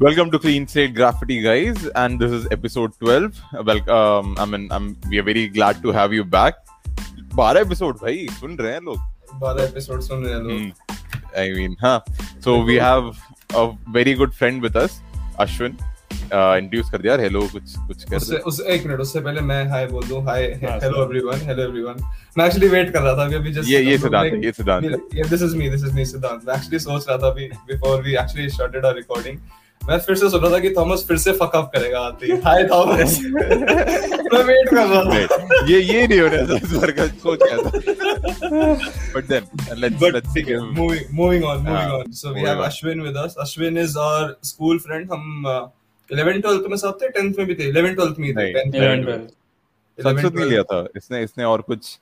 welcome to Clean Slate Graffiti, guys, and this is episode 12. Well, um, I mean, I'm, we are very glad to have you back. बारह episode भाई सुन रहे हैं लोग बारह episode सुन रहे हैं लोग Hmm. I mean, huh? So we have a very good friend with us, Ashwin. Uh, introduce कर दिया हेलो कुछ कुछ कर उससे उस एक मिनट उससे पहले मैं हाय बोल दूँ। हाय हाँ, हेलो एवरीवन हेलो एवरीवन मैं एक्चुअली वेट कर रहा था अभी अभी जस्ट ये ये सिद्धांत ये सिद्धांत ये this is me this is me Siddhant. मैं एक्चुअली सोच रहा था अभी before we actually started our recording मैं फिर से सोच रहा था कि थॉमस फिर से फक अप करेगा आते। ही हाय थॉमस मैं वेट कर रहा था। ये ये नहीं होने था इस बार का सोच क्या था? But then let's But let's ठीक है, give moving moving on moving हाँ, on so we moving have on. Ashwin with us. Ashwin is our school friend. हम uh, 11 12th में साथ थे 10th में भी थे 11 12th में ही थे नहीं, 10th में 11 भी थे। 12 संस्कृत नहीं 11, लिया था इसने इसने और कुछ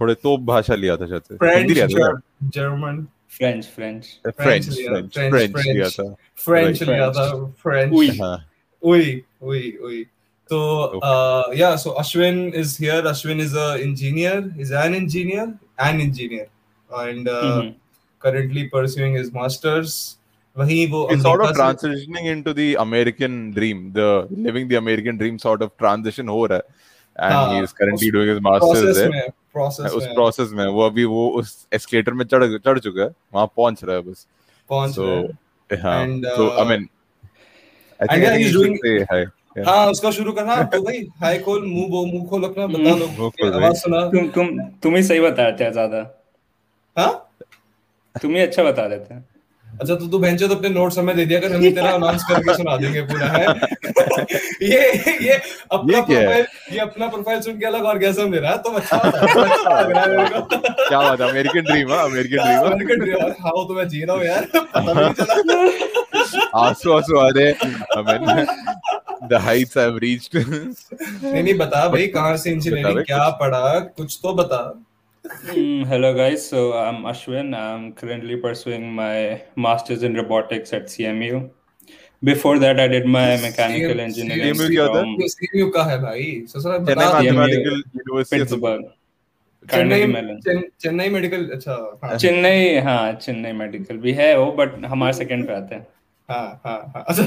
थोड़े तोप भाषा लिया था शायद से French, हिंदी लिया था Ger- German, French French French लिया, फ्रेंच French, फ्रेंच French. लिया था French Right, लिया था French. Ui. हाँ Ui, ui, ui. So, uh, yeah, so Ashwin is here. Ashwin is a engineer. Is an engineer, an engineer, and uh, Mhm. currently pursuing his masters. वहीं वो He's sort of America से- transitioning into the American dream, the living the American dream sort of transition हो रहा है and हाँ, he is currently उस doing his masters process there. में process उस में प्रोसेस में वो अभी वो उस एस्केलेटर में चढ़ चढ़ चुका है वहाँ पहुँच रहा है बस पहुँच so रहे हैं। हाँ And, so I uh, mean I and think, I yeah, think he's you doing- should say hi yeah. हाँ उसका शुरू करना तो भाई हाय खोल मुँह बो मुँह खोल अपना बता मुँह लोग खोल भाई। आवाज़ सुना तुम तुम तुम ही सही बता देते हैं ज़्यादा हाँ तुम ही अच्छा बता देते हैं अच्छा तो तू बेंचो तो अपने नोट्स हमें दे दिया कर हम तेरा अनाउंस करके सुना देंगे पूरा है? ये ये अपना ये है? प्रोफ़ाइल ये अपना प्रोफ़ाइल सुन के अलग ऑर्गेजम दे रहा है तो अच्छा लग रहा है मेरे को। क्या बात है अमेरिकन ड्रीम है अमेरिकन ड्रीम है। अमेरिकन ड्रीम हाँ वो तो मैं जी रहा हूँ यार पता नहीं चला। आँसू आँसू आ रहे mean the heights I've reached नहीं नहीं बता भाई कहाँ से इंजीनियरिंग क्या पढ़ा कुछ तो बता। Mm, hello guys, so I'm Ashwin. I'm currently pursuing my master's in robotics at CMU. Before that, I did my mechanical CM engineering CMU क्या है? ये सीएमयू का है भाई ससुरा चेन्नई बता CMU mathematical university Pittsburgh. Chennai Chennai medical अच्छा हाँ चेन्नई हाँ चेन्नई मेडिकल भी है वो बट हमारे सेकंड पे आते हैं हाँ हाँ हाँ अच्छा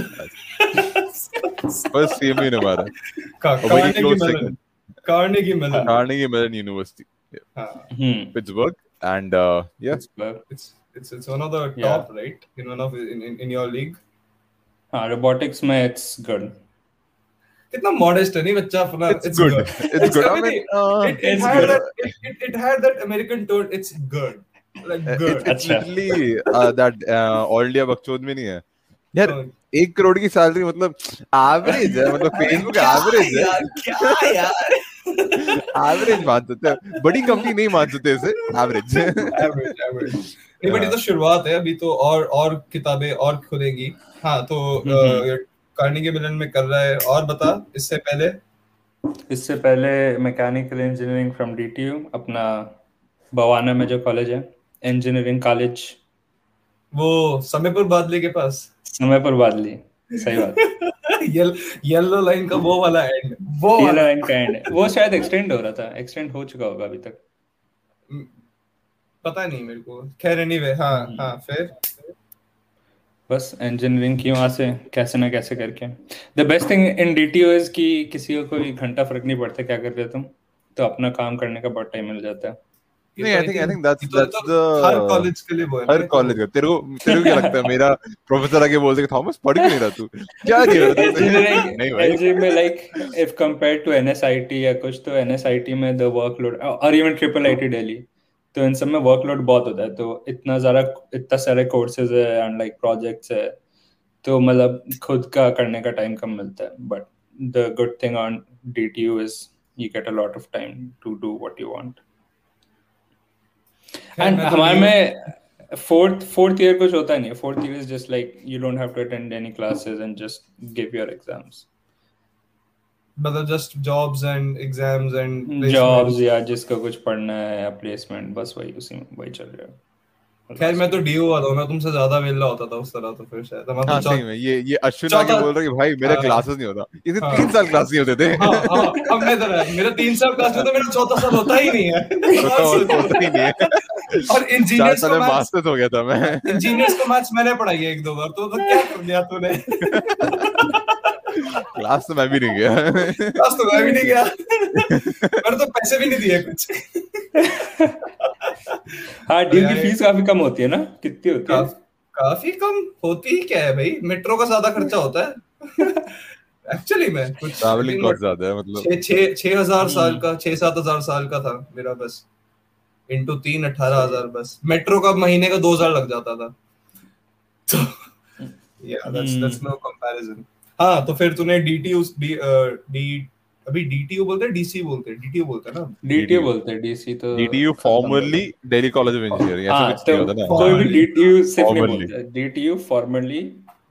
फ़र्स्ट सीएमयू ने मारा का- Carnegie Mellon Carnegie Mellon Carnegie हाँ हम्म Pittsburgh and uh, yeah Pittsburgh. it's it's it's one of the top, Yeah. right in one of in, in, in your league हाँ robotics में it's good. कितना modest है नहीं बच्चा अपना It's good. It's good. I mean, uh, it, it it's had good. that it, it, it had that American tone it's good like Uh, good it's, it's अच्छा। literally uh, that uh, all India बकचोद में नहीं है यार तो एक करोड़ की salary मतलब average है मतलब फेसबुक एवरेज है क्या यार एवरेज मान सकते हैं बड़ी कंपनी नहीं मान सकते इसे। एवरेज एवरेज एवरेज नहीं बट ये तो शुरुआत है। अभी तो और और किताबें और खुलेंगी। हाँ तो हम्म। कार्नेगी मिलन में कर रहा है। और बता इससे पहले? इससे पहले मैकेनिकल इंजीनियरिंग फ्रॉम डीटीयू अपना बवाना में जो कॉलेज है इंजीनियरिंग कॉलेज वो समयपुर बादली के पास? समय पर बादली सही बात। येल, येलो लाइन का वो वाला एंड वो ये वाला. लाइन का एंड वो शायद एक्सटेंड हो रहा था. एक्सटेंड हो चुका होगा अभी तक. पता नहीं मेरे को. खैर एनीवे हाँ। हाँ फिर? बस इंजीनियरिंग की वहाँ से कैसे ना कैसे करके. The best thing in DTU is कि किसी को कोई घंटा फ़र्क नहीं पड़ता क्या कर रहे तुम. तो अपना काम करने का बहुत टाइम मिल जाता है. नहीं तो I think I think that's that's her college के लिए वो हर कॉलेज का। तेरे को तेरे को क्या लगता है? मेरा प्रोफेसर आके बोलते कि थॉमस पढ़ क्यों नहीं रहा क्या कर रहा नहीं भाई। एलजी में like if compare to NSIT या कुछ एनएसआईटी में द वर्कलोड और इवन ट्रिपल आईटी दिल्ली तो इन सब में वर्कलोड बहुत होता है। तो इतना सारा इतना सारे कोर्सेज है एंड लाइक प्रोजेक्ट्स है तो मतलब खुद का करने का टाइम कम मिलता है। But the good thing on DTU is you get a lot of time to do what you want खैर, एंड तो हमारे में फोर्थ फोर्थ ईयर कुछ होता नहीं है। Fourth year is just like you don't have to attend any classes and just give your exams मतलब just jobs and exams and jobs या जिसका कुछ पढ़ना है या प्लेसमेंट बस वही उसी में वही चल रहा है। खैर मैं तो डीओ वाला हूँ मैं तुमसे ज़्यादा वेला होता था उस तरह तो फिर शायद। मैं हाँ सही में ये ये अश्विन आके बोल रहा है कि भाई मेरा हाँ। क्लासेस नहीं होता। इसे हाँ। तीन साल क्लास नहीं होते थे। हाँ हाँ अब मैं तो मेरा तीन साल क्लास में तो मेरा चौथा साल होता ही नहीं है। होता ही नहीं है। और इंजीनियर्स को मास्टर्स हो गया था मैं। इंजीनियर्स को मैथ्स मैंने पढ़ाई है एक दो बार तो, तो क्या कर लिया तूने? क्लास तो मैं भी नहीं गया। क्लास तो मैं भी नहीं गया। मैंने तो पैसे भी नहीं दिए कुछ। हाँ ड्यू की फ़ीस काफ़ी कम होती है ना? कितनी होती है? काफ़ी कम होती ही क्या है भाई? मेट्रो का ज़्यादा खर्चा होता है। एक्चुअली में कुछ ट्रैवलिंग कॉस्ट ज़्यादा है मतलब। छह छह हज़ार साल का छह सात हज़ार साल का था मेरा बस। इंटू तीन अठारह हज़ार बस। मेट्रो का महीने का दो हज़ार लग जाता था। तो yeah that's that's no comparison हाँ तो फिर तूने DTU डी डी अभी DTU बोलते हैं DC बोलते हैं DTU बोलते हैं ना? डीटीयू बोलते हैं डीसी तो DTU formerly Delhi college of engineering ऐसा हाँ कुछ तो नहीं होता ना। कोई भी डीटीयू सिर्फ़ नहीं Formerly. बोलता डीटीयू फॉर्मली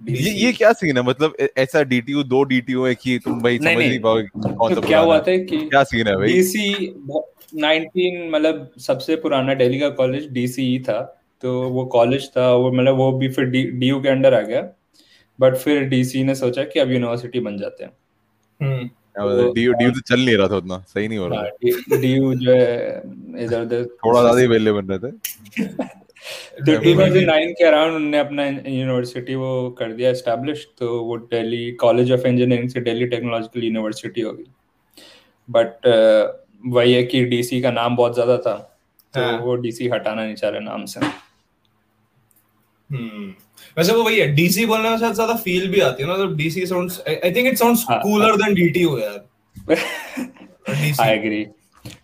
ये ये क्या सीन है? मतलब ऐसा डीटीयू दो डीटीयू है कि तुम भाई समझ नहीं। पाओगे कौन सा तो क्या हुआ था कि क्या सीन है भाई? डीसी 19 मतलब सबसे पुराना दिल्ली का कॉलेज डीसी ही था तो वो कॉलेज था वो मतलब वो भी फिर डीयू के अंडर आ गया। बट फिर डीसी ने सोचा कि अब यूनिवर्सिटी बन जाते हैं। हम्म। तो- डीयू डीयू तो चल नहीं रहा था उतना सही नहीं हो रहा डीयू जो है इधर उधर थोड़ा ज़्यादा ही वेले बन रहे थे। तो 2009 के अराउंड उन्होंने अपना यूनिवर्सिटी वो कर दिया एस्टैब्लिश तो वो दिल्ली कॉलेज ऑफ़ इंजीनियरिंग से दिल्ली टेक्नोलॉजिकल यूनिवर्सिटी हो गई। बट वही है कि डीसी का नाम बहुत ज़्यादा था तो हाँ। वो डीसी हटाना नहीं चाह रहे नाम से। हम्म। वैसे वो वही है डीसी बोलने में शायद ज़्यादा फील भी आती है ना मतलब DC sounds I think it sounds हाँ, कूलर देन डीटीयू यार। आई एग्री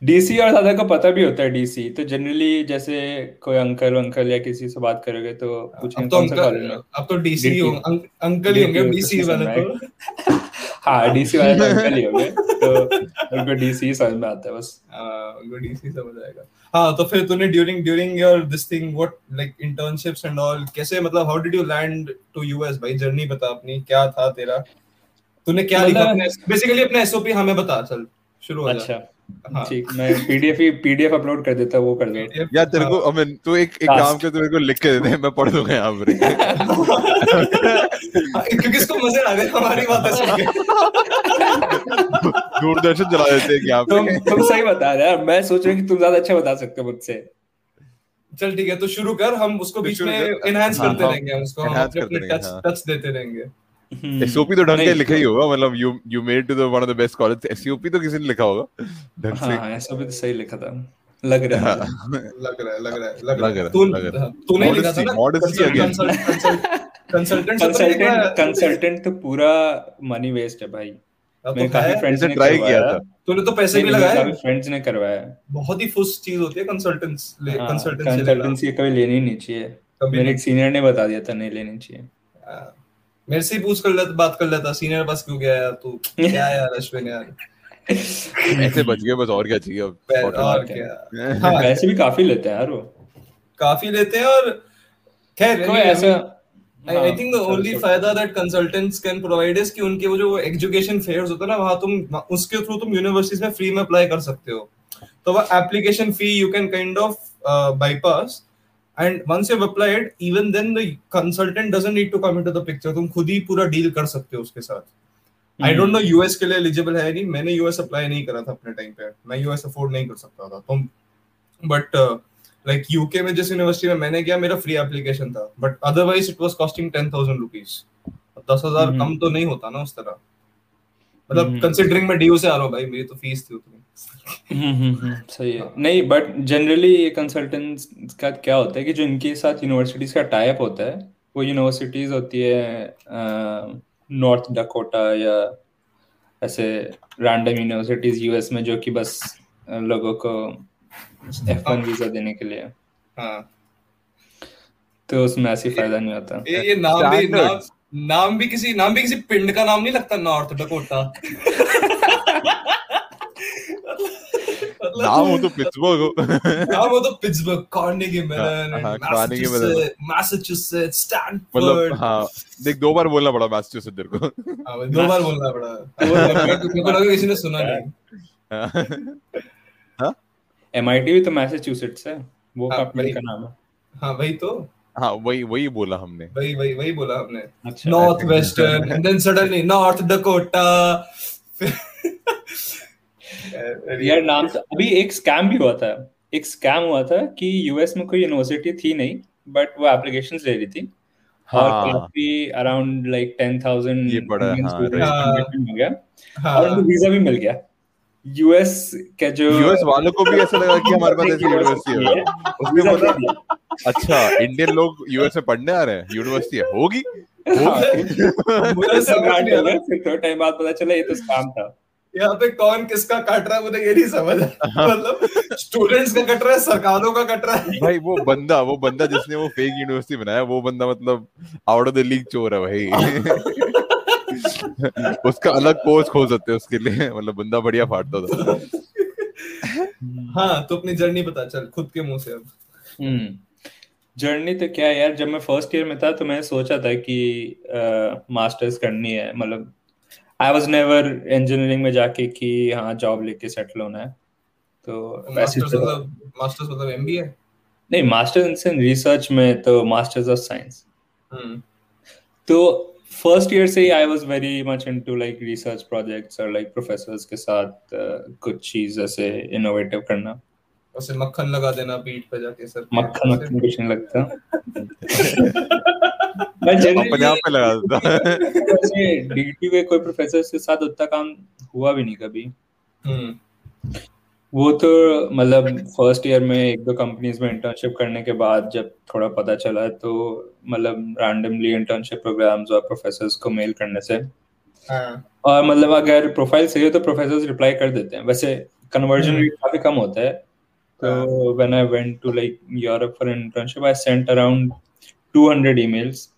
डीसी और दादा को पता भी होता है डीसी तो जनरली जैसे कोई अंकल अंकल या किसी से बात करोगे तो पूछेंगे अब तो अंकल अब तो डीसी अं- अंकल ही होंगे डीसी तो वाले तो। हाँ डीसी वाले तो अंकल ही होंगे तो उनको डीसी समझ में आता है बस। हाँ, उनको डीसी समझ आएगा। हाँ तो फिर तूने during during your this thing what like internships and all कैसे मतलब how did you land to US भाई? जर्नी बता अपनी क्या था तेरा? तूने क्या लिखा? मतलब- अपने बेसिकली अपने एसओपी हमें बता चल शुरू हो जा। अच्छा हाँ। ठीक मैं पीडीएफ ही पीडीएफ अपलोड कर देता वो कर दो यार तेरे को अमिन तू एक एक काम कर तू मेरे को लिख के दे दे मैं पढ़ दूँगा यहाँ पर। हाँ, क्योंकि इसको मज़े आ गए हमारी बातें सुन के। दूरदर्शन चला देते हैं यहाँ तुम तुम सही बता रहे हो। मैं सोच रहा हूँ कि तुम ज़्यादा अच्छा बता सकते हो मुझसे। चल ठीक है तो शुरू कर। हम उसको तो बीच में एनहांस हाँ, करते रहेंगे हम उसको। हम अपने करते रहेंगे, टच। टच देते रहेंगे। एसओपी तो ढंग के नहीं, लिखा ही होगा मतलब you you made to the one of the best college SOP तो किसी ने लिखा होगा ढंग से। हाँ ऐसा भी तो सही लिखा था। लग रहा है लग रहा है लग रहा है लग रहा है। तू लग रहा है। तूने लिखा था ना? again. कंसल्टेंट कंसल्टेंट कंसल्टेंट तो पूरा मनी वेस्ट है भाई। मेरे काफ़ी फ्रेंड्स ने try किया था। तूने तो पैसे भी लगाए। काफ़ी फ्रेंड्स ने करवाया। बहुत ही फुस चीज़ होती है कंसल्टेंट्स ले कंसल्टेंसी कंसल्टेंसी कभी लेनी नहीं चाहिए। मेरे एक सीनियर ने बता दिया था नहीं लेनी चाहिए। मेरे से ही पूछ कर लेता बात कर लेता सीनियर पास क्यों गया यार तू? क्या यार अश्विन यार? ऐसे बच गए बस और क्या चाहिए अब? पैर- और क्या? हाँ वैसे भी काफ़ी लेते हैं यार वो। काफ़ी लेते हैं और खैर कोई ऐसा आई थिंक द ओनली. फ़ायदा that consultants can provide is कि उनके वो जो एजुकेशन फेयर्स होता है ना वहाँ तुम उसके थ्रू तुम यूनिवर्सिटीज में फ्री में अप्लाई कर सकते हो। तो वो application fee you can kind of bypass and once you applied even then the consultant doesn't need to come into the picture तुम खुद ही पूरा डील कर सकते हो उसके साथ। आई डोंट नो यूएस के लिए एलिजिबल है नहीं। मैंने यूएस अप्लाई नहीं करा था अपने टाइम पे। मैं यूएस अफोर्ड नहीं कर सकता था। तो बट लाइक यूके में जिस यूनिवर्सिटी में मैंने किया मेरा फ्री एप्लीकेशन था. But otherwise it was costing ten thousand rupees दस हज़ार हम्म। कम तो नहीं होता ना उस तरह. मतलब हम्म। कंसिडरिंग मैं डीयू से आ रहा हूँ भाई मेरी तो फ़ीस थी उतनी. हम्म, हम्म, हम्म, सही है। नहीं बट जनरली ये कंसल्टेंट्स का क्या होता है कि जो इनके साथ यूनिवर्सिटीज का टाइप होता है वो यूनिवर्सिटीज होती है नॉर्थ डकोटा या ऐसे रैंडम यूनिवर्सिटीज यूएस में जो कि बस लोगों को एफ़ वन वीज़ा देने के लिए। हाँ। तो उसमें ऐसी फ़ायदा नहीं होता। ये ये नाम भी नाम, नाम भी किसी नाम भी किसी पिंड का नाम नहीं लगता नॉर्थ डकोटा नाम हो तो पिट्सबर्ग हो। नाम हो तो पिट्सबर्ग कार्नेगी मेलन हाँ, Carnegie Mellon. मैसाचुसेट्स मतलब स्टैनफोर्ड हाँ देख दो बार बोलना पड़ा मैसेच्यूसेट्स तेरे को। हाँ दो बार बोलना पड़ा। मेरे मेरे को लगा किसी ने सुना नहीं। एमआईटी भी तो मैसाचुसेट्स है। वो हाँ, कंपनी वही। का नाम है। हाँ वही तो। हाँ वही वही बोला हमने। वही वही वही बोला हमने। अच्छा। Northwestern and then suddenly North Dakota यार नाम तो अभी एक स्कैम भी हुआ था। एक स्कैम हुआ था कि यूएस में कोई यूनिवर्सिटी थी नहीं बट वो एप्लीकेशन ले रही थी। और हाँ। काफ़ी अराउंड लाइक टेन थाउज़ेंड ये बड़ा है, हाँ, right. मिल गया। हाँ। और उनको वीज़ा भी मिल गया। यूएस के जो यूएस वालों को भी ऐसा लगा कि हमारे पास ऐसी यूनिवर्सिटी है। उसने बोला अच्छा इंडियन लोग यूएस में पढ़ने आ रहे हैं यूनिवर्सिटी है होगी मुझे सब समझ काट नहीं आ रहा फिर थोड़ा टाइम बाद पता चला ये तो स्कैम था। यहाँ पे कौन किसका कट रहा है मुझे ये नहीं समझ हाँ। मतलब स्टूडेंट्स का कट रहा है सरकारों का कट रहा है। भाई वो बंदा वो बंदा जिसने वो फेक यूनिवर्सिटी बनाया वो बंदा मतलब आउट ऑफ़ द लीग चोर है भाई। उसका अलग कोर्स खोल सकते हैं उसके लिए। मतलब बंदा बढ़िया फाड़ता था हाँ। तो अपनी जर्नी बता चल खुद के मुँह से अब। हम्म जर्नी तो क्या है यार जब मैं फ़र्स्ट ईयर में था तो मैंने सोचा था कि मास्टर्स करनी है। मतलब आई वाज नेवर इंजीनियरिंग में जाके कि हाँ जॉब लेके सेटल होना है। तो मास्टर्स मतलब मास्टर्स मतलब एमबीए नहीं मास्टर्स इन रिसर्च में तो मास्टर्स ऑफ़ साइंस हम्म। तो फ़र्स्ट ईयर से ही I was very much into like research projects और लाइक प्रोफेसर्स के साथ uh, कुछ चीज़ ऐसे इनोवेटिव करना। वैसे मक्खन लगा देना पीठ पे जाके सर मक्खन मक्खन कुछ नहीं लगता। मैं आप पे लगा देता डीटी के कोई प्रोफेसर के साथ उतना काम हुआ भी नहीं कभी। हम्म। वो तो मतलब फ़र्स्ट ईयर में एक दो कंपनीज़ में इंटर्नशिप करने के बाद जब थोड़ा पता चला तो मतलब रैंडमली इंटर्नशिप प्रोग्राम्स और प्रोफेसर्स को मेल करने से। हाँ। और मतलब अगर प्रोफ़ाइल सही हो तो प्रोफेसर्स रिप्लाई कर देते हैं। वैसे कन्वर्जन। रेट काफ़ी कम होता है। तो when I went to like Europe for internship I sent around 200 emails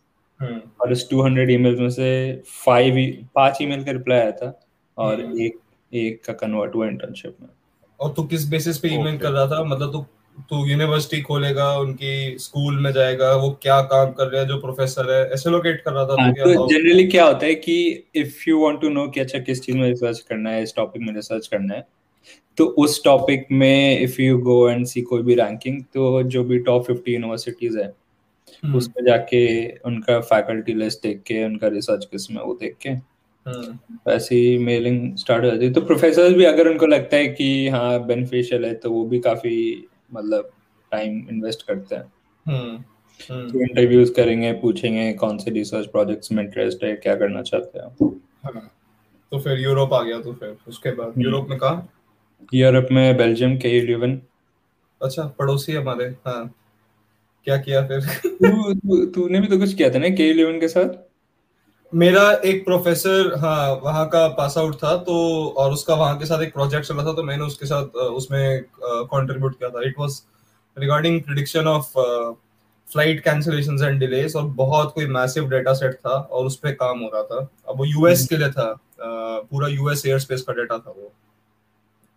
और इस 200 ईमेल्स में से फाइव पाँच ईमेल का रिप्लाई आया था। और हम्म। एक एक का कन्वर्ट हुआ इंटर्नशिप में। और तू किस बेसिस पे ईमेल. कर रहा था? मतलब तू तू यूनिवर्सिटी खोलेगा उनकी स्कूल में जाएगा वो क्या काम कर रहे हैं जो प्रोफेसर है ऐसे लोकेट कर रहा था हाँ, तो जनरली क्या होता है कि if you want to know कि अच्छा किस चीज़ में रिसर्च करना है इस टॉपिक में रिसर्च करना है तो उस टॉपिक में if you go and see कोई भी रैंकिंग तो जो भी टॉप 50 यूनिवर्सिटीज है उसमें जाके उनका फैकल्टी लिस्ट देख के उनका रिसर्च किसमें वो देख के वैसे ही मेलिंग स्टार्ट हो जाती है। तो प्रोफेसर भी अगर उनको लगता है कि हाँ बेनिफिशियल है तो वो भी काफ़ी मतलब टाइम इन्वेस्ट करते हैं। हम्म, हम्म, तो इंटरव्यूज़ करेंगे पूछेंगे कौन से रिसर्च प्रोजेक्ट्स में इंटरेस्ट है क्या करना चाहते हैं। हाँ। तो फिर यूरोप आ गया तो फिर उसके बाद हम्म। यूरोप में कहा? यूरोप में बेल्जियम के इलेवन अच्छा पड़ोसी हमारे हाँ। क्या किया फिर? तू तू- तूने भी तो कुछ किया था ना के इलेवन के साथ? मेरा एक प्रोफेसर हाँ वहाँ का पास आउट था तो और उसका वहाँ के साथ एक प्रोजेक्ट चला था तो मैंने उसके साथ उसमें कंट्रीब्यूट किया था। It was regarding prediction of flight cancellations and delays और बहुत कोई मैसिव डेटा सेट था और उस पर काम हो रहा था। अब वो यूएस के लिए था अ, पूरा यूएस एयर स्पेस का डेटा था वो।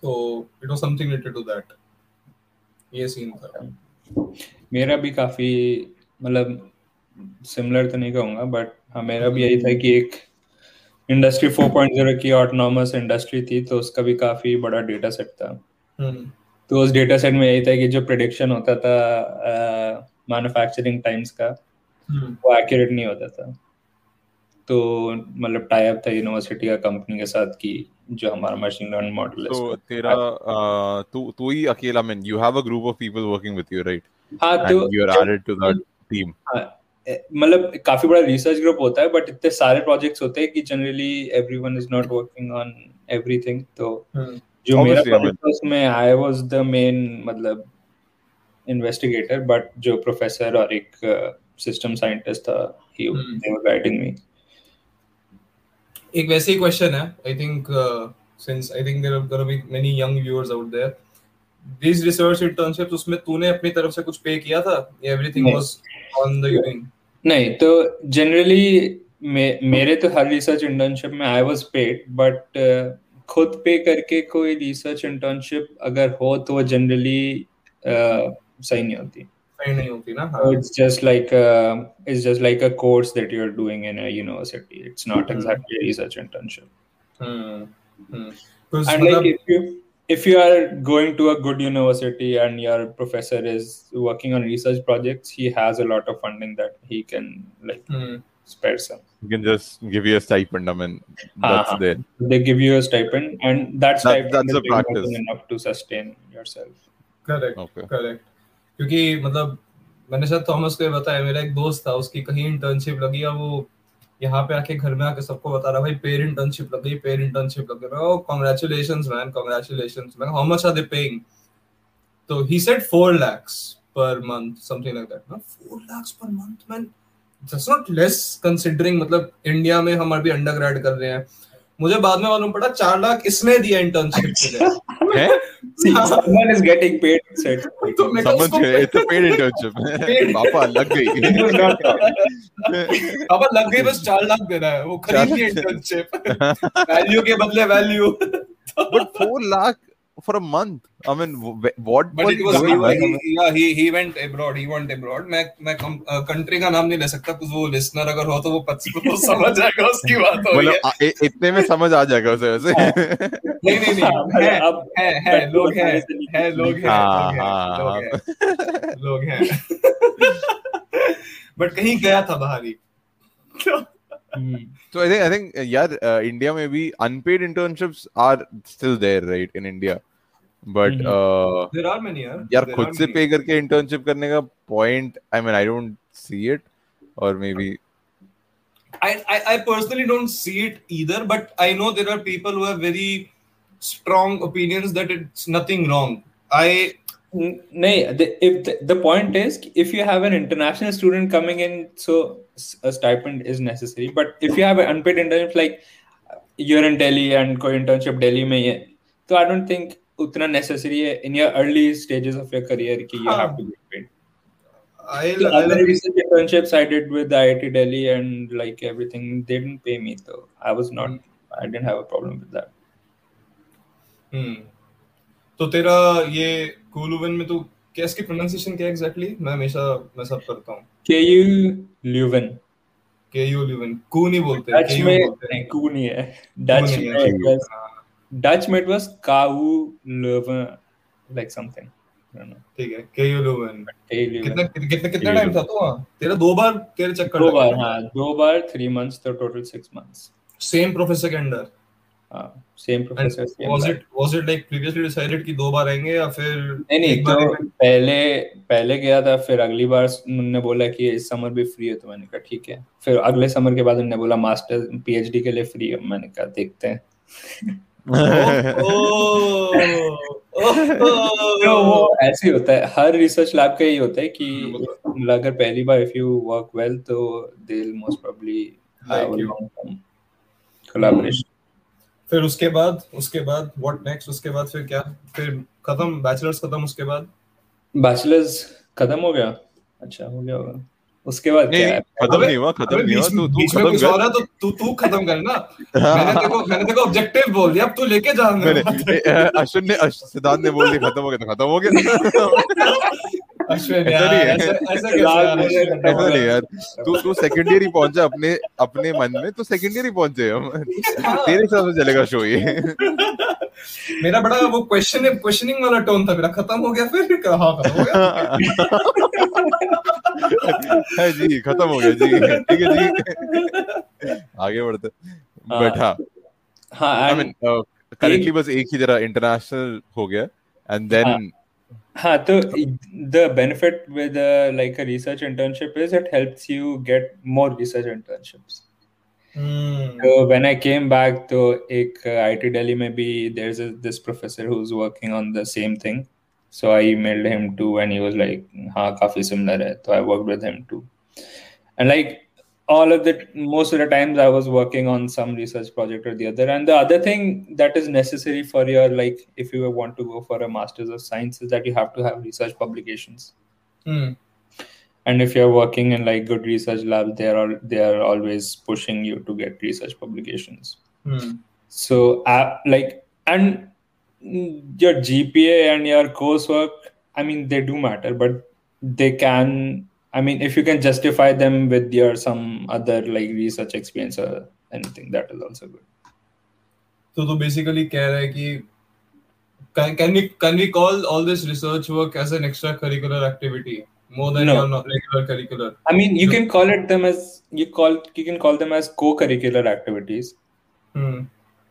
तो it was something related to that ये सीन था। मेरा भी काफ़ी मतलब सिमिलर तो नहीं कहूँगा बट हाँ मेरा भी यही था कि एक इंडस्ट्री 4.0 की ऑटोनॉमस इंडस्ट्री थी तो उसका भी काफ़ी बड़ा डेटा सेट था। हम्म। तो उस डेटा सेट में यही था कि जो प्रिडिक्शन होता था मैन्युफैक्चरिंग टाइम्स का हम्म। वो एक्यूरेट नहीं होता था। तो मतलब टाई अप था यूनिवर्सिटी का कंपनी के साथ कि जो हमारा मशीन लर्निंग मॉडल है तो तेरा तू तू ही अकेला man you have a group of people working with you right हाँ तो you are added to that team मतलब काफ़ी बड़ा रिसर्च ग्रुप होता है बट इतने सारे प्रोजेक्ट्स होते हैं कि generally everyone is not working on everything तो हम्म जो मेरा प्रोजेक्ट था उसमें आई वाज द मेन मतलब इन्वेस्टिगेटर बट जो प्रोफेसर और एक सिस्टम साइंटिस्ट था ही Hmm. दे वर गाइडिंग मी एक वैसे ही क्वेश्चन है I think since I think there are gonna be many young viewers out there this research internships उसमें तूने अपनी तरफ़ से कुछ पे किया था? एवरीथिंग वाज ऑन द यूनिंग नहीं तो जनरली मे, मेरे तो हर रिसर्च इंटर्नशिप में आई वाज पेड बट खुद पे करके कोई रिसर्च इंटर्नशिप अगर हो तो वो जनरली सही नहीं होती सही नहीं होती ना So हाँ it's just like uh, it's just like a course that you're doing in a university. It's not Hmm. exactly a research internship. हम्म हम्म कुछ And like मतलब if you if you are going to a good university and your professor is working on research projects he has a lot of funding that he can like Hmm. spare some You can just give you a stipend. I mean, that's Uh-huh. there. they give you a stipend and that stipend that's is the practice. enough to sustain yourself correct Okay. Correct क्योंकि मतलब मैंने शायद Thomas को बताया मेरा एक दोस्त था उसकी कहीं इंटर्नशिप लगी और वो यहाँ पे आके घर में आके सबको बता रहा भाई पेड इंटर्नशिप लग गई पेड इंटर्नशिप लग गई। ओ congratulations man congratulations man how much are they paying तो he said 4 lakhs per month, something like that. ना 4 lakhs per month, man? That's not less, considering मतलब इंडिया में हम अभी अंडरग्रेड कर रहे हैं। मुझे बाद में मालूम पड़ा, चार लाख इसने दिया इंटर्नशिप के लिए। है? see someone is getting paid said तो मैं कहा, Someone said it's a paid internship. Paid. पापा लग It was not गई. अब लग गई बस चार लाख दे रहा है वो खरीद ली इंटर्नशिप वैल्यू के बदले value but four lakh for a month. I mean, wh- what but was it he mean, he या he he went abroad he went मैं मैं कंट्री का नाम नहीं ले सकता कुछ वो लिसनर अगर हो तो वो वो समझ जाएगा उसकी बात हो मतलब है इतने में समझ आ जाएगा उसे वैसे। नहीं नहीं नहीं है अब है है लोग हैं है लोग हैं हाँ, लोग हाँ, हैं लोग हैं। बट कहीं गया था बाहर ही. so I think I think uh, यार uh, India में भी unpaid internships are still there right in India but Mhm. uh, there are many यार यार there खुद are से many. पे करके इंटर्नशिप करने का point I mean I don't see it और maybe I, I, I personally don't see it either, but I know there are people who have very strong opinions that it's nothing wrong. I N- nay the, if the, the, point is if you have an international student coming in so a stipend is necessary but if you have an unpaid internship like you're in delhi and co internship delhi mein so i don't think utna necessary hai in your early stages of your career ki you have to get paid I'll, so I'll, other internships I did with IIT Delhi and like everything, they didn't pay me though. I was not, I didn't have a problem with that. Hmm. तो तेरा ये कूलुवन में तू क्या इसकी pronunciation क्या exactly मैं हमेशा मैं सब करता हूँ। KU Leuven. K U Leuven कू नहीं बोलते डच में नहीं कू नहीं है। डच में Dutch में Leuven like something. I don't know. ठीक है के यू K Leuven. कितना कितना टाइम था तू वहाँ? तेरा दो बार तेरे चक्कर दो बार हाँ दो बार three months तो total six months. Same professor के under same professor was it was it like previously decided कि दो बार आएँगे या फिर नहीं नहीं तो पहले पहले गया था फिर अगली बार उन्होंने बोला कि इस समर भी फ्री है तो मैंने कहा ठीक है। फिर अगले समर के बाद उन्होंने बोला मास्टर पीएचडी के लिए फ्री है। मैंने कहा देखते हैं. तो वो ऐसे ही होता है। हर रिसर्च लैब का यही होता है कि हम्म, अगर पहली बार इफ़ यू वर्क वेल तो they will most probably have a long term collaboration फिर उसके बाद उसके बाद व्हाट नेक्स्ट उसके बाद फिर क्या? फिर खत्म बैचलर्स खत्म उसके बाद? बैचलर्स खत्म हो गया? अच्छा हो गया होगा। उसके बाद नहीं क्या खत्म नहीं हुआ खत्म नहीं हुआ तू तू खत्म कर। तो तू तू खत्म कर ना। मैंने तेरे को मैंने तेरे को ऑब्जेक्टिव बोल दिया अब तू लेके जा। मैंने अश्विन ने सिद्धांत ने बोल दिया खत्म हो गया तो खत्म हो गया। अश्विन ऐसा नहीं है। ऐसा ऐसा कैसे यार अश्विन? ऐसा नहीं यार। तू तू सेकंड ईयर ही पहुँचा अपने अपने मन में तो सेकंड ईयर ही पहुँचे हम। तेरे हिसाब से चलेगा शो ये। मेरा बड़ा वो क्वेश्चन क्वेश्चनिंग वाला टोन था मेरा। खत्म हो गया फिर? कहा हो गया। है जी खत्म हो गया जी। ठीक है जी। आगे बढ़ते। बट हाँ हाँ आई मीन करेंटली बस एक ही जरा इंटरनेशनल हो गया। And then Huh, so the benefit with like a research internship is it helps you get more research internships. Hmm. So when I came back to ek, IT Delhi, maybe there's this professor who's working on the same thing. So I emailed him too, and he was like, "Ha, काफी similar hai." So I worked with him too, and like all of the most of the times i was working on some research project or the other and the other thing that is necessary for your like if you want to go for a masters of science is that you have to have research publications mm. and if you're working in like good research labs they are they are always pushing you to get research publications mm. so uh, like and your gpa and your coursework i mean they do matter but they can I mean if you can justify them with your some other like research experience or anything, that is also good. तो तू basically कह रहा है कि can, can we can we call all this research work as an extracurricular activity more than No. your not regular curricular? I mean, you can call it them as you call you can call them as co-curricular activities. Hmm.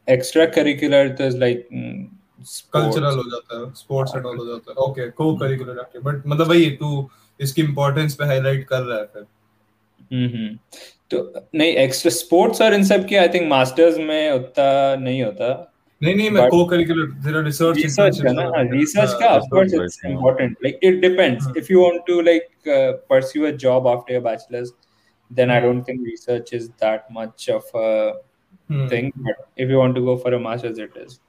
Extracurricular is like mm, sports. Cultural हो जाता है sports and all हो जाता है okay को curricular active but मतलब वही तू इसकी इंपॉर्टेंस पे हाईलाइट कर रहा है फिर हम्म तो नहीं एक्स्ट्रा स्पोर्ट्स और इन सब की आई थिंक मास्टर्स में उतना नहीं होता नहीं नहीं मैं But- को करिकुलर तेरा रिसर्च research का ना research का of course right, it's yeah. important like it depends Hmm. if you want to like uh, pursue a job after your bachelor's then i Hmm. don't think research is that much of a Hmm. thing but if you want to go for a master's it is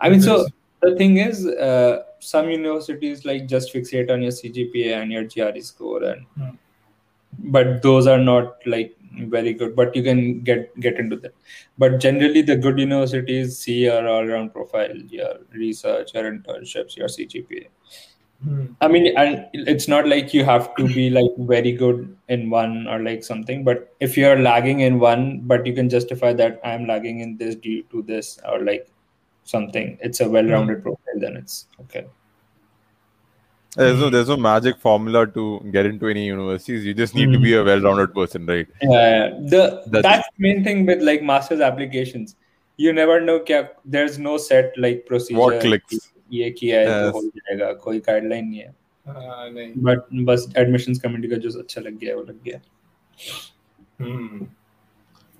i mean so It is. the thing is uh, some universities like just fixate on your cgpa and your gre score and Hmm. but those are not like very good but you can get get into that but generally the good universities see your all around profile your research your internships your cgpa Hmm. i mean and it's not like you have to be like very good in one or like something but if you're lagging in one but you can justify that i'm lagging in this due to this or like something it's a well-rounded profile then it's okay There's no there's no magic formula to get into any universities. You just need to be a well-rounded person, right? Yeah, the That's- that's, the main thing with like master's applications. You never know क्या there's no set like procedure. What clicks? कि ये किया है Yes. तो हो जाएगा कोई guideline नहीं है हाँ, नहीं बट बस एडमिशंस कमेटी का जो अच्छा लग गया वो लग गया Hmm.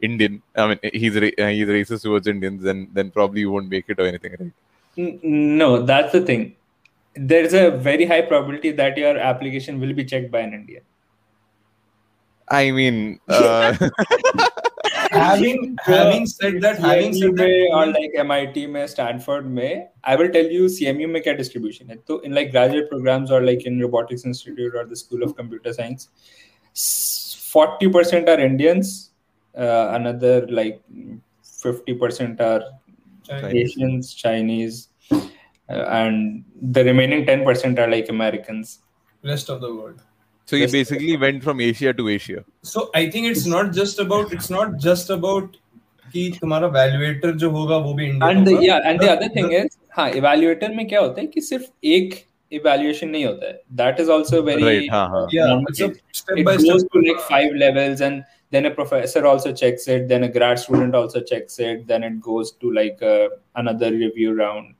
Indian I mean he's ra- uh, he's racist towards Indians then then probably you won't make it or anything right N- No, that's the thing. There's a very high probability that your application will be checked by an Indian. I mean uh, having having said that having CMU said that में और like MIT में Stanford में I will tell you CMU में क्या distribution है तो in like graduate programs or like in robotics institute or the school of computer science 40% are Indians uh, another like 50% are Chinese. Asians Chinese uh, and the remaining 10% are like Americans rest of the world so you Yes. basically went from Asia to Asia so i think it's not just about it's not just about कि तुम्हारा valuator जो होगा वो भी Indian and the, होगा yeah and the other thing is हाँ evaluator में क्या होता है कि सिर्फ एक evaluation नहीं होता है that is also very right हाँ हाँ yeah normal it's a case. step it by goes step to like five levels and then a professor also checks it then a grad student also checks it then it goes to like uh, another review round.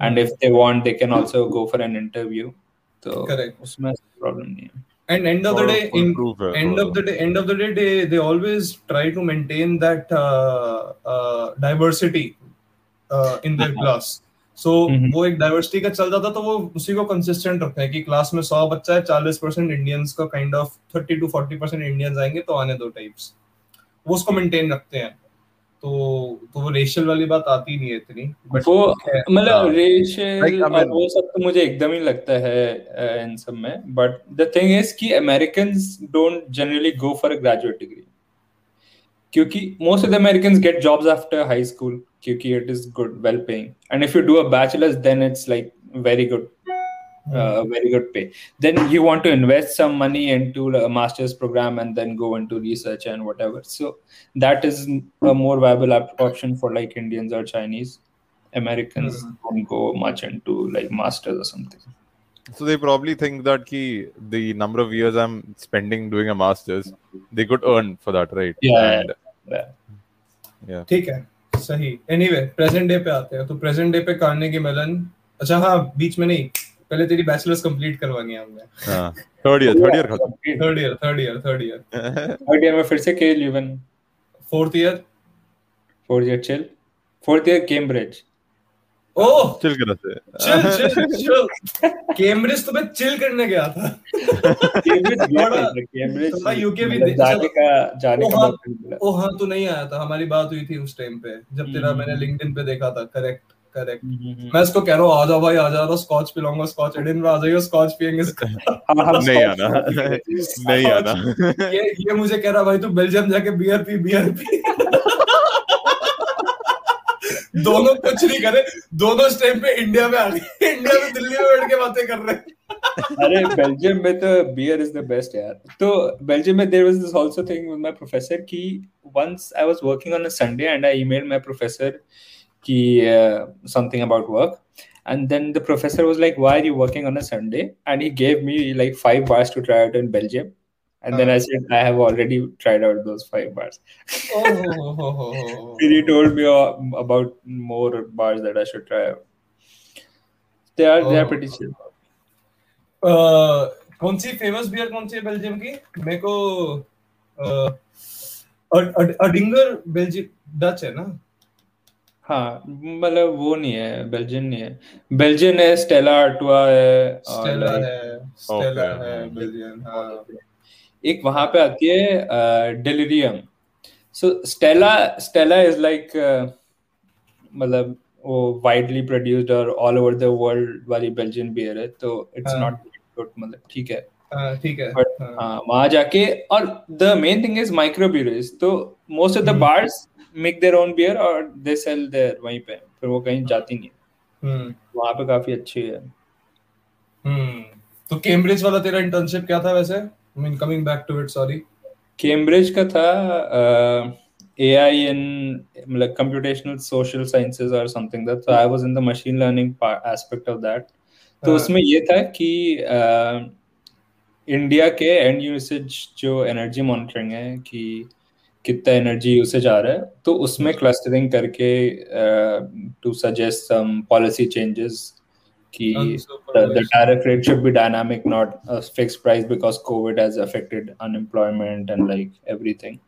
And if they want they can also go for an interview. So correct. problem yeah. and end of the day in, end of the day end of the day they, they always try to maintain that uh, uh, diversity uh, in their uh-huh. class. So Mhm. वो एक diversity का चल जाता तो वो उसी को consistent रखते हैं कि क्लास में 100 बच्चा है 40 परसेंट इंडियंस का kind of 30 to 40 percent Indians आएँगे तो आने दो टाइप्स वो उसको मेंटेन रखते हैं तो तो वो रेशियल वाली बात आती नहीं है इतनी बट वो मतलब हाँ। रेशियल और वो सब तो मुझे एकदम ही लगता है इन सब में बट द थिंग इज़ कि Americans don't generally go for a graduate degree क्योंकि most of the Americans get jobs after high school क्योंकि it is good well paying and if you do a bachelors then it's like very good uh, very good pay then you want to invest some money into a master's program and then go into research and whatever so that is a more viable op- option for like indians or chinese americans Mhm. don't go much into like masters or something So they probably think that ki, the number of years I'm spending doing a master's, they could earn for that, right? Yeah, And, yeah. yeah. ठीक है सही। Anyway present day पे आते हैं तो present day पे Carnegie Mellon. अच्छा हाँ बीच में नहीं पहले तेरी बैचलर्स कंप्लीट करवानी है हमने। थर्ड ईयर थर्ड ईयर खत्म. Third year third year third year third year में फिर से के eleven fourth year fourth year chill fourth year Cambridge oh Chill करा से. चिल चिल चिल कैम्ब्रिज तो मैं चिल करने गया था। कैम्ब्रिज UK भी मतलब जाने का जाने का हाँ, ओ हाँ तू नहीं आया था। हमारी बात हुई थी उस टाइम पे जब तेरा हम्म। मैंने लिंक्डइन पे देखा था। करेक्ट करेक्ट हम्म, मैं इसको कह रहा हूँ आ जाओ भाई आ जाओ स्कॉच पिलाऊँगा स्कॉच एडिन में आ जाइए स्कॉच पियेंगे हाँ, नहीं आना। नहीं आना। ये ये मुझे कह रहा भाई तू बेल्जियम जाके बियर पी बियर पी। दोनों कुछ नहीं करे, दोनों टाइम पे इंडिया में आ गए। इंडिया में दिल्ली में बैठ के बातें कर रहे अरे, बेल्जियम में तो बियर इज़ द बेस्ट यार। तो बेल्जियम में there was this also thing with my professor कि once I was working on a Sunday and I emailed my professor कि something about work and then the professor was like, why are you working on a sunday? And he gave me, like, five bars to try out in belgium. and then i said i have already tried out those five bars Then he told me uh, about more bars that i should try out they are they are pretty chill अह, कौन सी famous beer कौन सी है Belgium की मेरे को अह, अड- अड- अडिंगर Belgium Dutch है ना हाँ मतलब वो नहीं है बेल्जियन नहीं है बेल्जियन है स्टेला आर्टुआ है और स्टेला like है स्टेला Okay. है बेल्जियम हाँ एक वहाँ पे आती है delirium so Stella Stella is like मतलब वो वाइडली प्रोड्यूस्ड और ऑल ओवर द वर्ल्ड वाली बेल्जियन बियर है तो इट्स। नॉट गुड मतलब ठीक है। हाँ, ठीक है। But- हाँ, हाँ वहाँ जाके और the main thing is microbreweries तो most of the. Bars make their own beer और दे सेल देयर वहीं पे फिर वो कहीं जाती नहीं। हम्म। वहाँ पे काफ़ी अच्छी है। हम्म। तो कैम्ब्रिज वाला तेरा इंटर्नशिप क्या था वैसे? I mean coming back to it sorry Cambridge का था ए आई इन मतलब कंप्यूटेशनल सोशल साइंसेज और something that so I was in the machine learning aspect of that तो हाँ। उसमें ये था कि इंडिया के एंड यूसेज जो एनर्जी मॉनिटरिंग है कि कितना एनर्जी यूसेज आ रहा है तो उसमें क्लस्टरिंग करके to suggest some policy changes the, the tariff rate should be dynamic, not a fixed price because COVID has affected unemployment and like everything.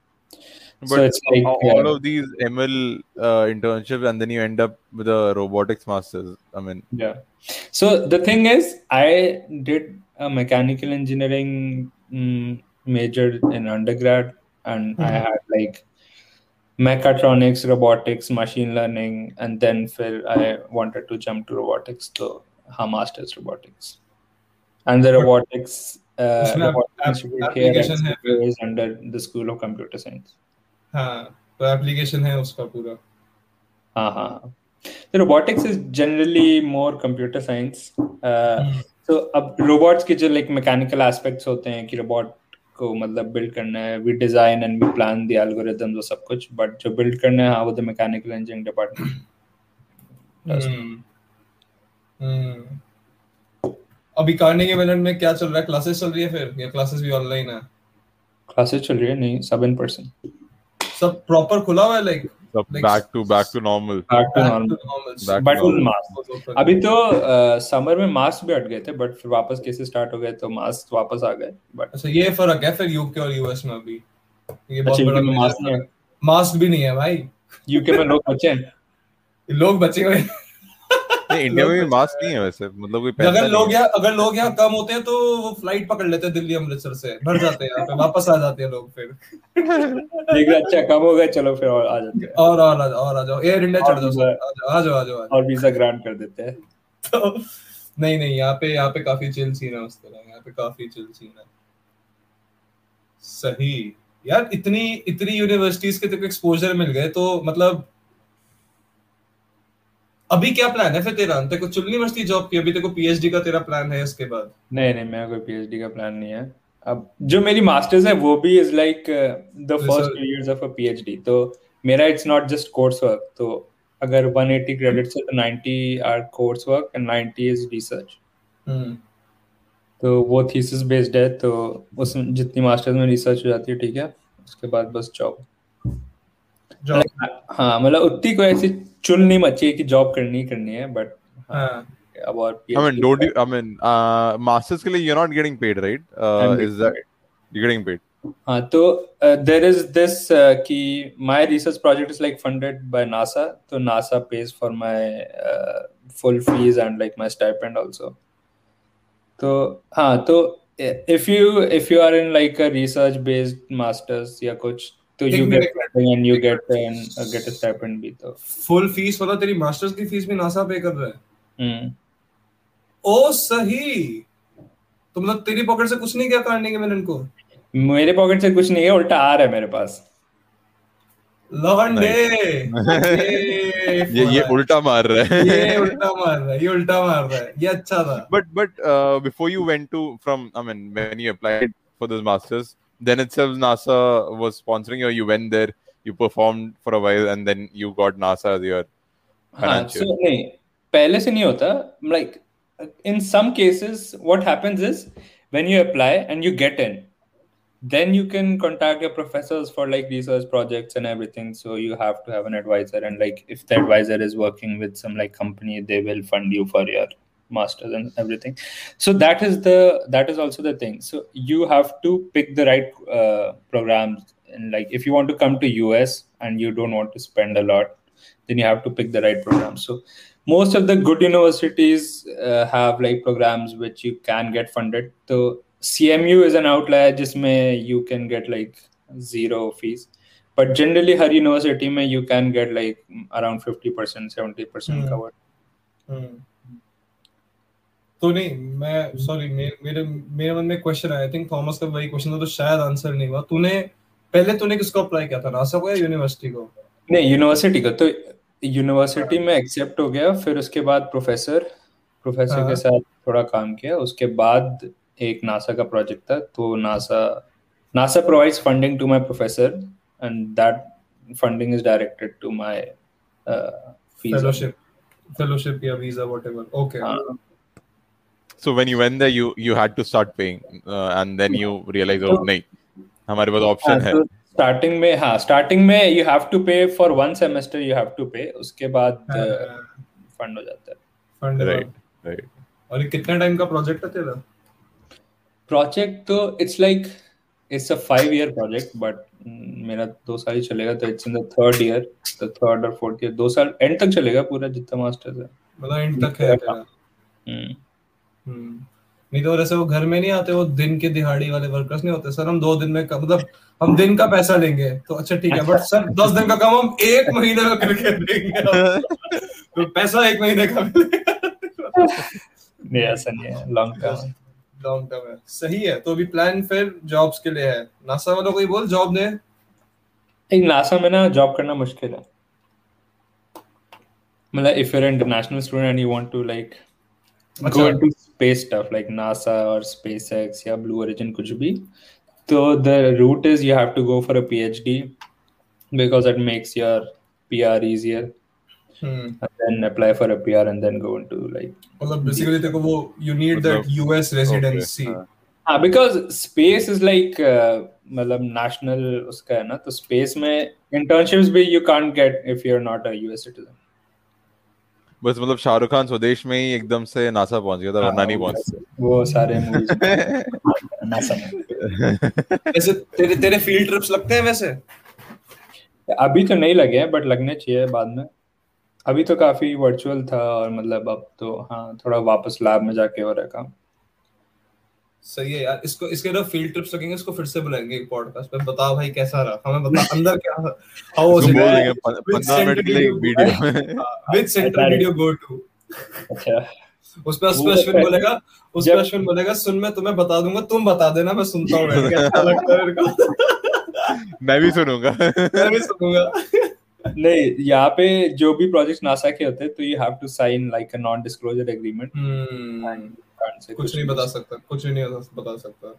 But so it's like all all uh, of these ML uh, internships, and then you end up with a robotics masters. I mean, yeah. So the thing is, I did a mechanical engineering mm, major in undergrad, and I Mhm. had like mechatronics, robotics, machine learning, and then Phil, I wanted to jump to robotics, so her master's robotics, and the But- robotics. Uh, robotics app- institute here application है is under the School of Computer Science. हाँ तो application है उसका पूरा हाँ हाँ हाँ. The robotics is generally more computer science. Uh, तो अब रोबोट्स के जो लाइक मैकेनिकल एस्पेक्ट्स होते हैं कि रोबोट को मतलब बिल्ड करना है we design and we plan the algorithms और सब कुछ बट जो बिल्ड करना है हाँ वो द मैकेनिकल इंजीनियरिंग डिपार्टमेंट हम्म। अभी कार्नेगी मेलन में क्या चल रहा है? क्लासेस चल रही है फिर? या क्लासेस भी ऑनलाइन है? क्लासेस चल रही है नहीं सब इन पर्सन सब प्रॉपर खुला हुआ है like back to back to normal. Back to normal to normal. But normal. Mask अभी तो समर में मास्क भी हट गए थे बट फिर वापस केसेस स्टार्ट हो गए तो मास्क वापस आ गए बट अच्छा ये फ़र्क है फिर यूके और यूएस में अभी? ये बहुत अच्छा, बड़ा UK में major mask नहीं है? मास्क भी नहीं है भाई। यूके में लोग बचे हैं। लोग बचे हुए हैं। इंडिया में भी मास्क नहीं है वैसे मतलब कोई अगर लोग है। यहाँ अगर लोग यहाँ कम होते हैं तो वो फ़्लाइट पकड़ लेते हैं दिल्ली अमृतसर से। भर जाते हैं यहाँ पे वापस आ जाते हैं लोग फिर। लेकिन अच्छा कम हो गए चलो फिर और आ जाते हैं। और और आ जाओ और आ जाओ। एयर इंडिया चढ़ जाओ आ जाओ आ जाओ आ जाओ आ जाओ। और वीज़ा ग्रांट कर देते हैं। तो नहीं नहीं यहाँ पे यहाँ पे काफ़ी चिल सीन है उस तरह। यहाँ पे काफ़ी चिल सीन है। सही। यार इतनी इतनी यूनिवर्सिटीज के तेरे एक्सपोजर मिल गए तो मतलब अभी क्या प्लान है फिर तेरा? तेरे को चुननी मस्ती जॉब की अभी तेरे को पीएचडी का तेरा प्लान है इसके बाद। नहीं नहीं मेरा कोई पीएचडी का प्लान नहीं है। अब जो मेरी मास्टर्स है वो भी is like the first two years of a PhD तो मेरा it's not just course work तो अगर 180 क्रेडिट्स है तो 90 are course work and 90 is research हम्म तो वो थीसिस बेस्ड है तो उसमें जितनी मास्टर्स में रिसर्च हो जाती है ठीक है? उसके बाद बस जॉब हाँ मतलब उतनी कोई ऐसी चुन नहीं मची है कि जॉब करनी करनी है बट हाँ अब और I mean, PhD don't you? I mean, uh, के लिए you're not getting paid, right? Uh, I'm is that you're getting paid? हाँ तो देर इज़ दिस कि my research project is like funded by NASA तो NASA pays for my full fees and like my stipend also तो हाँ तो if you if you are in like a research based masters या कुछ तो funding and you get an, uh, get a stipend भी तो। Full fees वाला तेरी मास्टर्स की फ़ीस भी नासा पे कर रहा है? हम्म। ओ सही। तो मतलब तेरी पॉकेट से कुछ नहीं किया करने के मैंने इनको मेरे पॉकेट से कुछ नहीं है उल्टा आ रहा है मेरे पास। लवंडे ये ये उल्टा मार रहा है। ये उल्टा मार रहा है ये उल्टा मार रहा है। ये अच्छा था। But but uh, before you went to from I mean when you applied for this masters, then itself NASA was sponsoring you. You went there, you performed for a while, and then you got NASA as your हाँ financial. so नहीं पहले से नहीं होता like in some cases what happens is when you apply and you get in then you can contact your professors for like research projects and everything so you have to have an advisor and like if the advisor is working with some like company they will fund you for your masters and everything. So that is the that is also the thing. So you have to pick the right uh, programs. And like if you want to come to us and you don't want to spend a lot then you have to pick the right program. So most of the good universities uh, have like programs which you can get funded. So cmu is an outlier just may you can get like zero fees. But generally her university may you can get like around 50% 70% mm. covered. Mm. तो नहीं मैं sorry मेरे मेरे मन में question आया। I think Thomas का वही क्वेश्चन था तो शायद आंसर नहीं हुआ। तूने पहले तूने किसको अप्लाई किया था? नासा को या यूनिवर्सिटी को? नहीं यूनिवर्सिटी का। तो यूनिवर्सिटी में एक्सेप्ट हो गया फिर उसके बाद प्रोफेसर प्रोफेसर हाँ। के साथ थोड़ा काम किया। उसके बाद एक नासा का प्रोजेक्ट था तो NASA NASA provides funding to my professor and that funding is directed to my fellowship fellowship या वीज़ा व्हाटएवर ओके हाँ। So when you went there, you you had to start paying, uh, and then you realize, oh, नहीं, हमारे पास option है. Starting में हाँ starting में you have to pay for one semester you have to pay उसके बाद हाँ। Fund हो जाता है फंड Right, right. और ये कितने टाइम का प्रोजेक्ट है तेरा प्रोजेक्ट तो it's like it's a five year project but मेरा दो साल ही चलेगा तो it's in the third year the third और फोर्थ ईयर दो साल एंड तक चलेगा पूरा जितना मास्टर्स है मतलब एंड तक है तेरा हम्म। नहीं तो जैसे वो घर में नहीं आते वो दिन के दिहाड़ी वाले वर्कर्स नहीं होते। सर हम दो दिन में मतलब हम दिन का पैसा लेंगे तो अच्छा ठीक है बट सर दस दिन का काम हम एक महीने में करके देंगे। तो पैसा एक महीने का नहीं ऐसा नहीं है लॉन्ग टर्म लॉन्ग टर्म है। सही है तो अभी प्लान फिर जॉब्स के लिए है। नासा वालों को ही बोल जॉब दे। एक नासा में ना जॉब करना मुश्किल है। मतलब if you're international student and you want to like go अच्छा। Space stuff like NASA or SpaceX या Blue Origin कुछ भी तो the route is you have to go for a PhD because it makes your PR easier हम्म and then apply for a PR and then go into like मतलब basically तेरे को वो you need that मतलब- US residency Okay, हाँ. हाँ because space is like uh, मतलब national उसका है ना तो space में internships भी you can't get if you're not a US citizen बस मतलब शाहरुख खान स्वदेश में ही एकदम से नासा पहुँच गया था वरना नहीं पहुँच वो सारे नासा में। वैसे तेरे तेरे फ़ील्ड ट्रिप्स लगते हैं वैसे? अभी तो नहीं लगे हैं बट लगने चाहिए बाद में। अभी तो काफ़ी वर्चुअल था और मतलब अब तो हाँ थोड़ा वापस लैब में जाके हो रहा है काम। सही है यार इसको इसके ना फ़ील्ड ट्रिप्स लगेंगे इसको फिर से बुलाएँगे एक पॉडकास्ट पे। बता भाई कैसा रहा? हमें बता अंदर क्या हाउ वाज इट पं- पंद्रह मिनट के लिए video which center did you go to अच्छा। उस पे अश्विन तो- बोलेगा उस पे अश्विन बोलेगा सुन मैं तुम्हें बता दूँगा तुम बता देना मैं सुनता हूँ बैठ के, अच्छा लगता है मेरे को। मैं भी सुनूँगा। मैं भी सुनूँगा। नहीं यहाँ पे जो भी प्रोजेक्ट नासा के होते हैं तो you have to sign like a non disclosure agreement कुछ नहीं बता सकता कुछ नहीं बता सकता।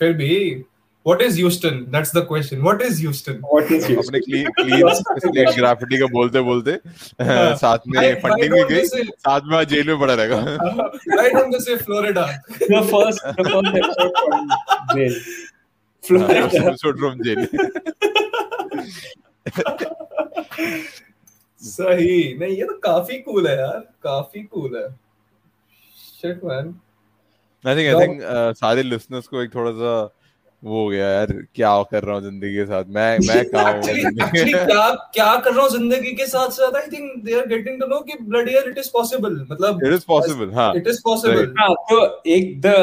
फिर भी what is Houston that's the question what is Houston what is अपने क्लीन क्लीन स्लेट ग्राफिटी का बोलते बोलते हाँ। साथ में Right- फंडिंग भी गई साथ में आज जेल में पड़ा रहेगा। Right on this Florida the first the first episode from jail Florida. Episode from jail सही। नहीं ये तो काफ़ी कूल है यार काफ़ी कूल है। शिट मैन आई थिंक तो- आई थिंक सारे लिसनर्स को एक थोड़ा सा वो हो गया यार क्या कर रहा हूँ ज़िंदगी के साथ? मैं मैं कहाँ हूँ? क्या क्या कर रहा हूँ ज़िंदगी के साथ साथ? I think they are getting to know कि ब्लडी यार इट इज़ पॉसिबल मतलब It is possible, हाँ। इट इज़ पॉसिबल हाँ, तो एक the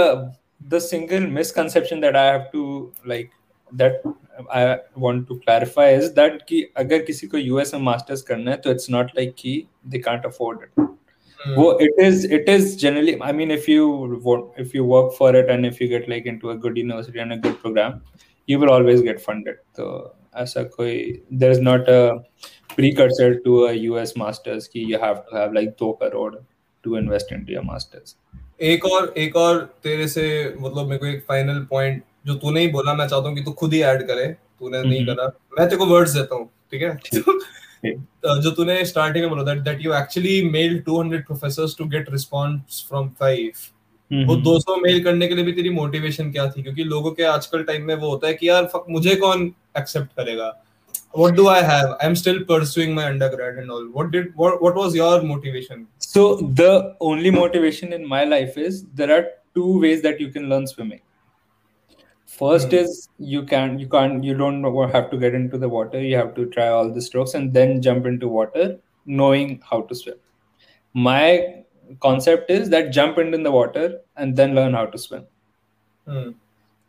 the single misconception that I have to like that I want to clarify is that कि अगर किसी को US में masters करना है तो it's not like कि they can't afford it. वो it is it is generally I mean if you if you work for it and if you get like into a good university and a good program you will always get funded तो ऐसा कोई there is not a precursor to a US masters की you have to have like 2 crore to invest into your masters एक और एक और तेरे से मतलब मेरे को एक फाइनल पॉइंट जो तूने ही बोला मैं चाहता हूँ कि तू खुद ही ऐड करे। तूने नहीं करा। मैं तेरे को वर्ड्स देता हूँ ठीक है? तो जो तूने स्टार्टिंग में बोला that that you actually mail 200 professors to get response from 5 वो 200 मेल करने के लिए भी तेरी मोटिवेशन क्या थी क्योंकि लोगों के आजकल टाइम में वो होता है कि यार मुझे कौन एक्सेप्ट करेगा what do i have i'm still pursuing my undergrad and all what did what, what was your motivation So the only motivation in my life is there are two ways that you can learn swimming. First Hmm. is you can you can't you don't have to get into the water. You have to try all the strokes and then jump into water, knowing how to swim. My concept is that jump into the water and then learn how to swim. Hmm.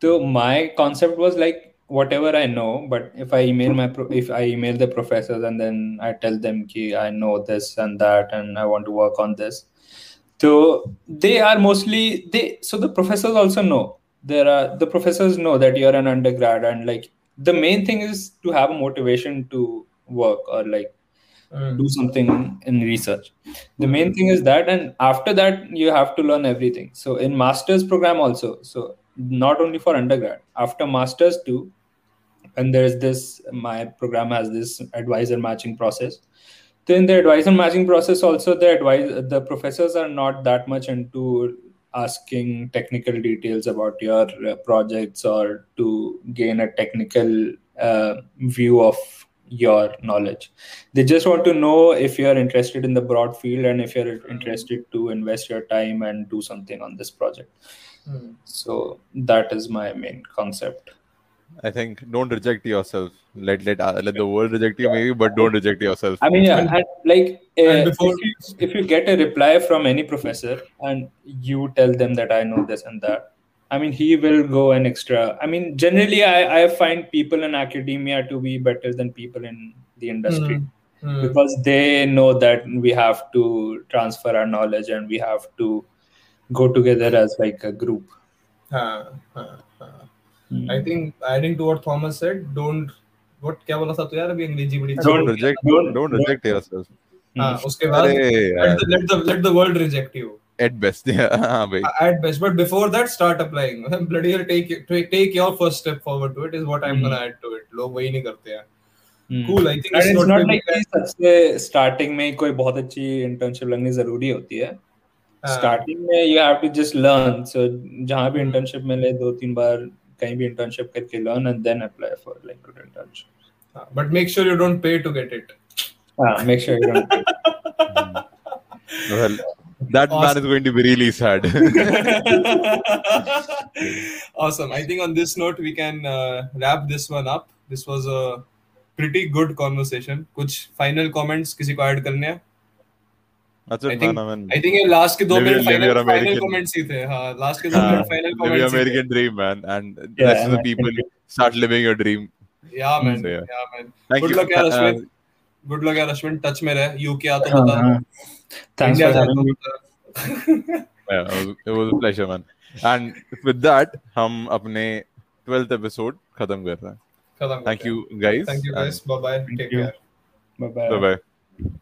So my concept was like whatever I know, but if I email my pro- if I email the professors and then I tell them ki I know this and that and I want to work on this. So they are mostly they so the professors also know there are the professors know that you're an undergrad and like the main thing is to have a motivation to work or like Hmm. do something in research. The main thing is that and after that you have to learn everything. So in masters program also so not only for undergrad after masters too and there's this my program has this advisor matching process. Then the advisor matching process also the advise the professors are not that much into asking technical details about your uh, projects or to gain a technical uh, view of your knowledge. They just want to know if you're interested in the broad field and if you're interested to invest your time and do something on this project. Hmm. so that is my main concept I think don't reject yourself. Let let uh, let the world reject you maybe, but don't reject yourself. i mean yeah And- and like uh, and before- if, you, if you get a reply from any professor and you tell them that i know this and that i mean he will go an extra i mean generally i, I find people in academia to be better than people in the industry. Hmm. because they know that we have to transfer our knowledge and we have to go together as like a group हाँ, हाँ, I think adding to what Thomas said don't what क्या बोला था तू यार अभी अंग्रेज़ी बड़ी don't reject don't reject your हाँ उसके बाद let the let the world reject you at best हाँ भाई। At best but before that start applying bloody your take take your first step forward to it is what I am gonna add to it लोग वही नहीं करते हैं hmm. Starting में कोई बहुत अच्छी इंटर्नशिप लगनी ज़रूरी होती है। स्टार्टिंग में you have to just learn so जहाँ भी इंटर्नशिप मिले दो तीन बार कहीं भी इंटर्नशिप करके learn and then apply for like good internship हाँ, but make sure you don't pay to get it हां make sure you don't well that man Awesome. is going to be really sad awesome. I think on this note we can uh, wrap this one up. This was a pretty good conversation. कुछ final comments किसी को add करने हैं? that's I think man I think ये last के दो your final American- comments ही थे. हाँ, last के दो हाँ, मिनट final live your ही. American dream man and Yeah, rest of the people start living your dream Yeah, man. So, yeah. Yeah, man. thank Good you luck यार Uh, Ashwin. Good luck यार Ashwin. Touch में रह. UK आ तो हाँ, बता. हाँ. Having तो मी बता. yeah, it was, a pleasure man and with that हम अपने 12th episode खत्म कर रहे हैं खत्म thank करते हैं. you guys Thank you and guys. Bye bye. Take you. care. Bye bye bye bye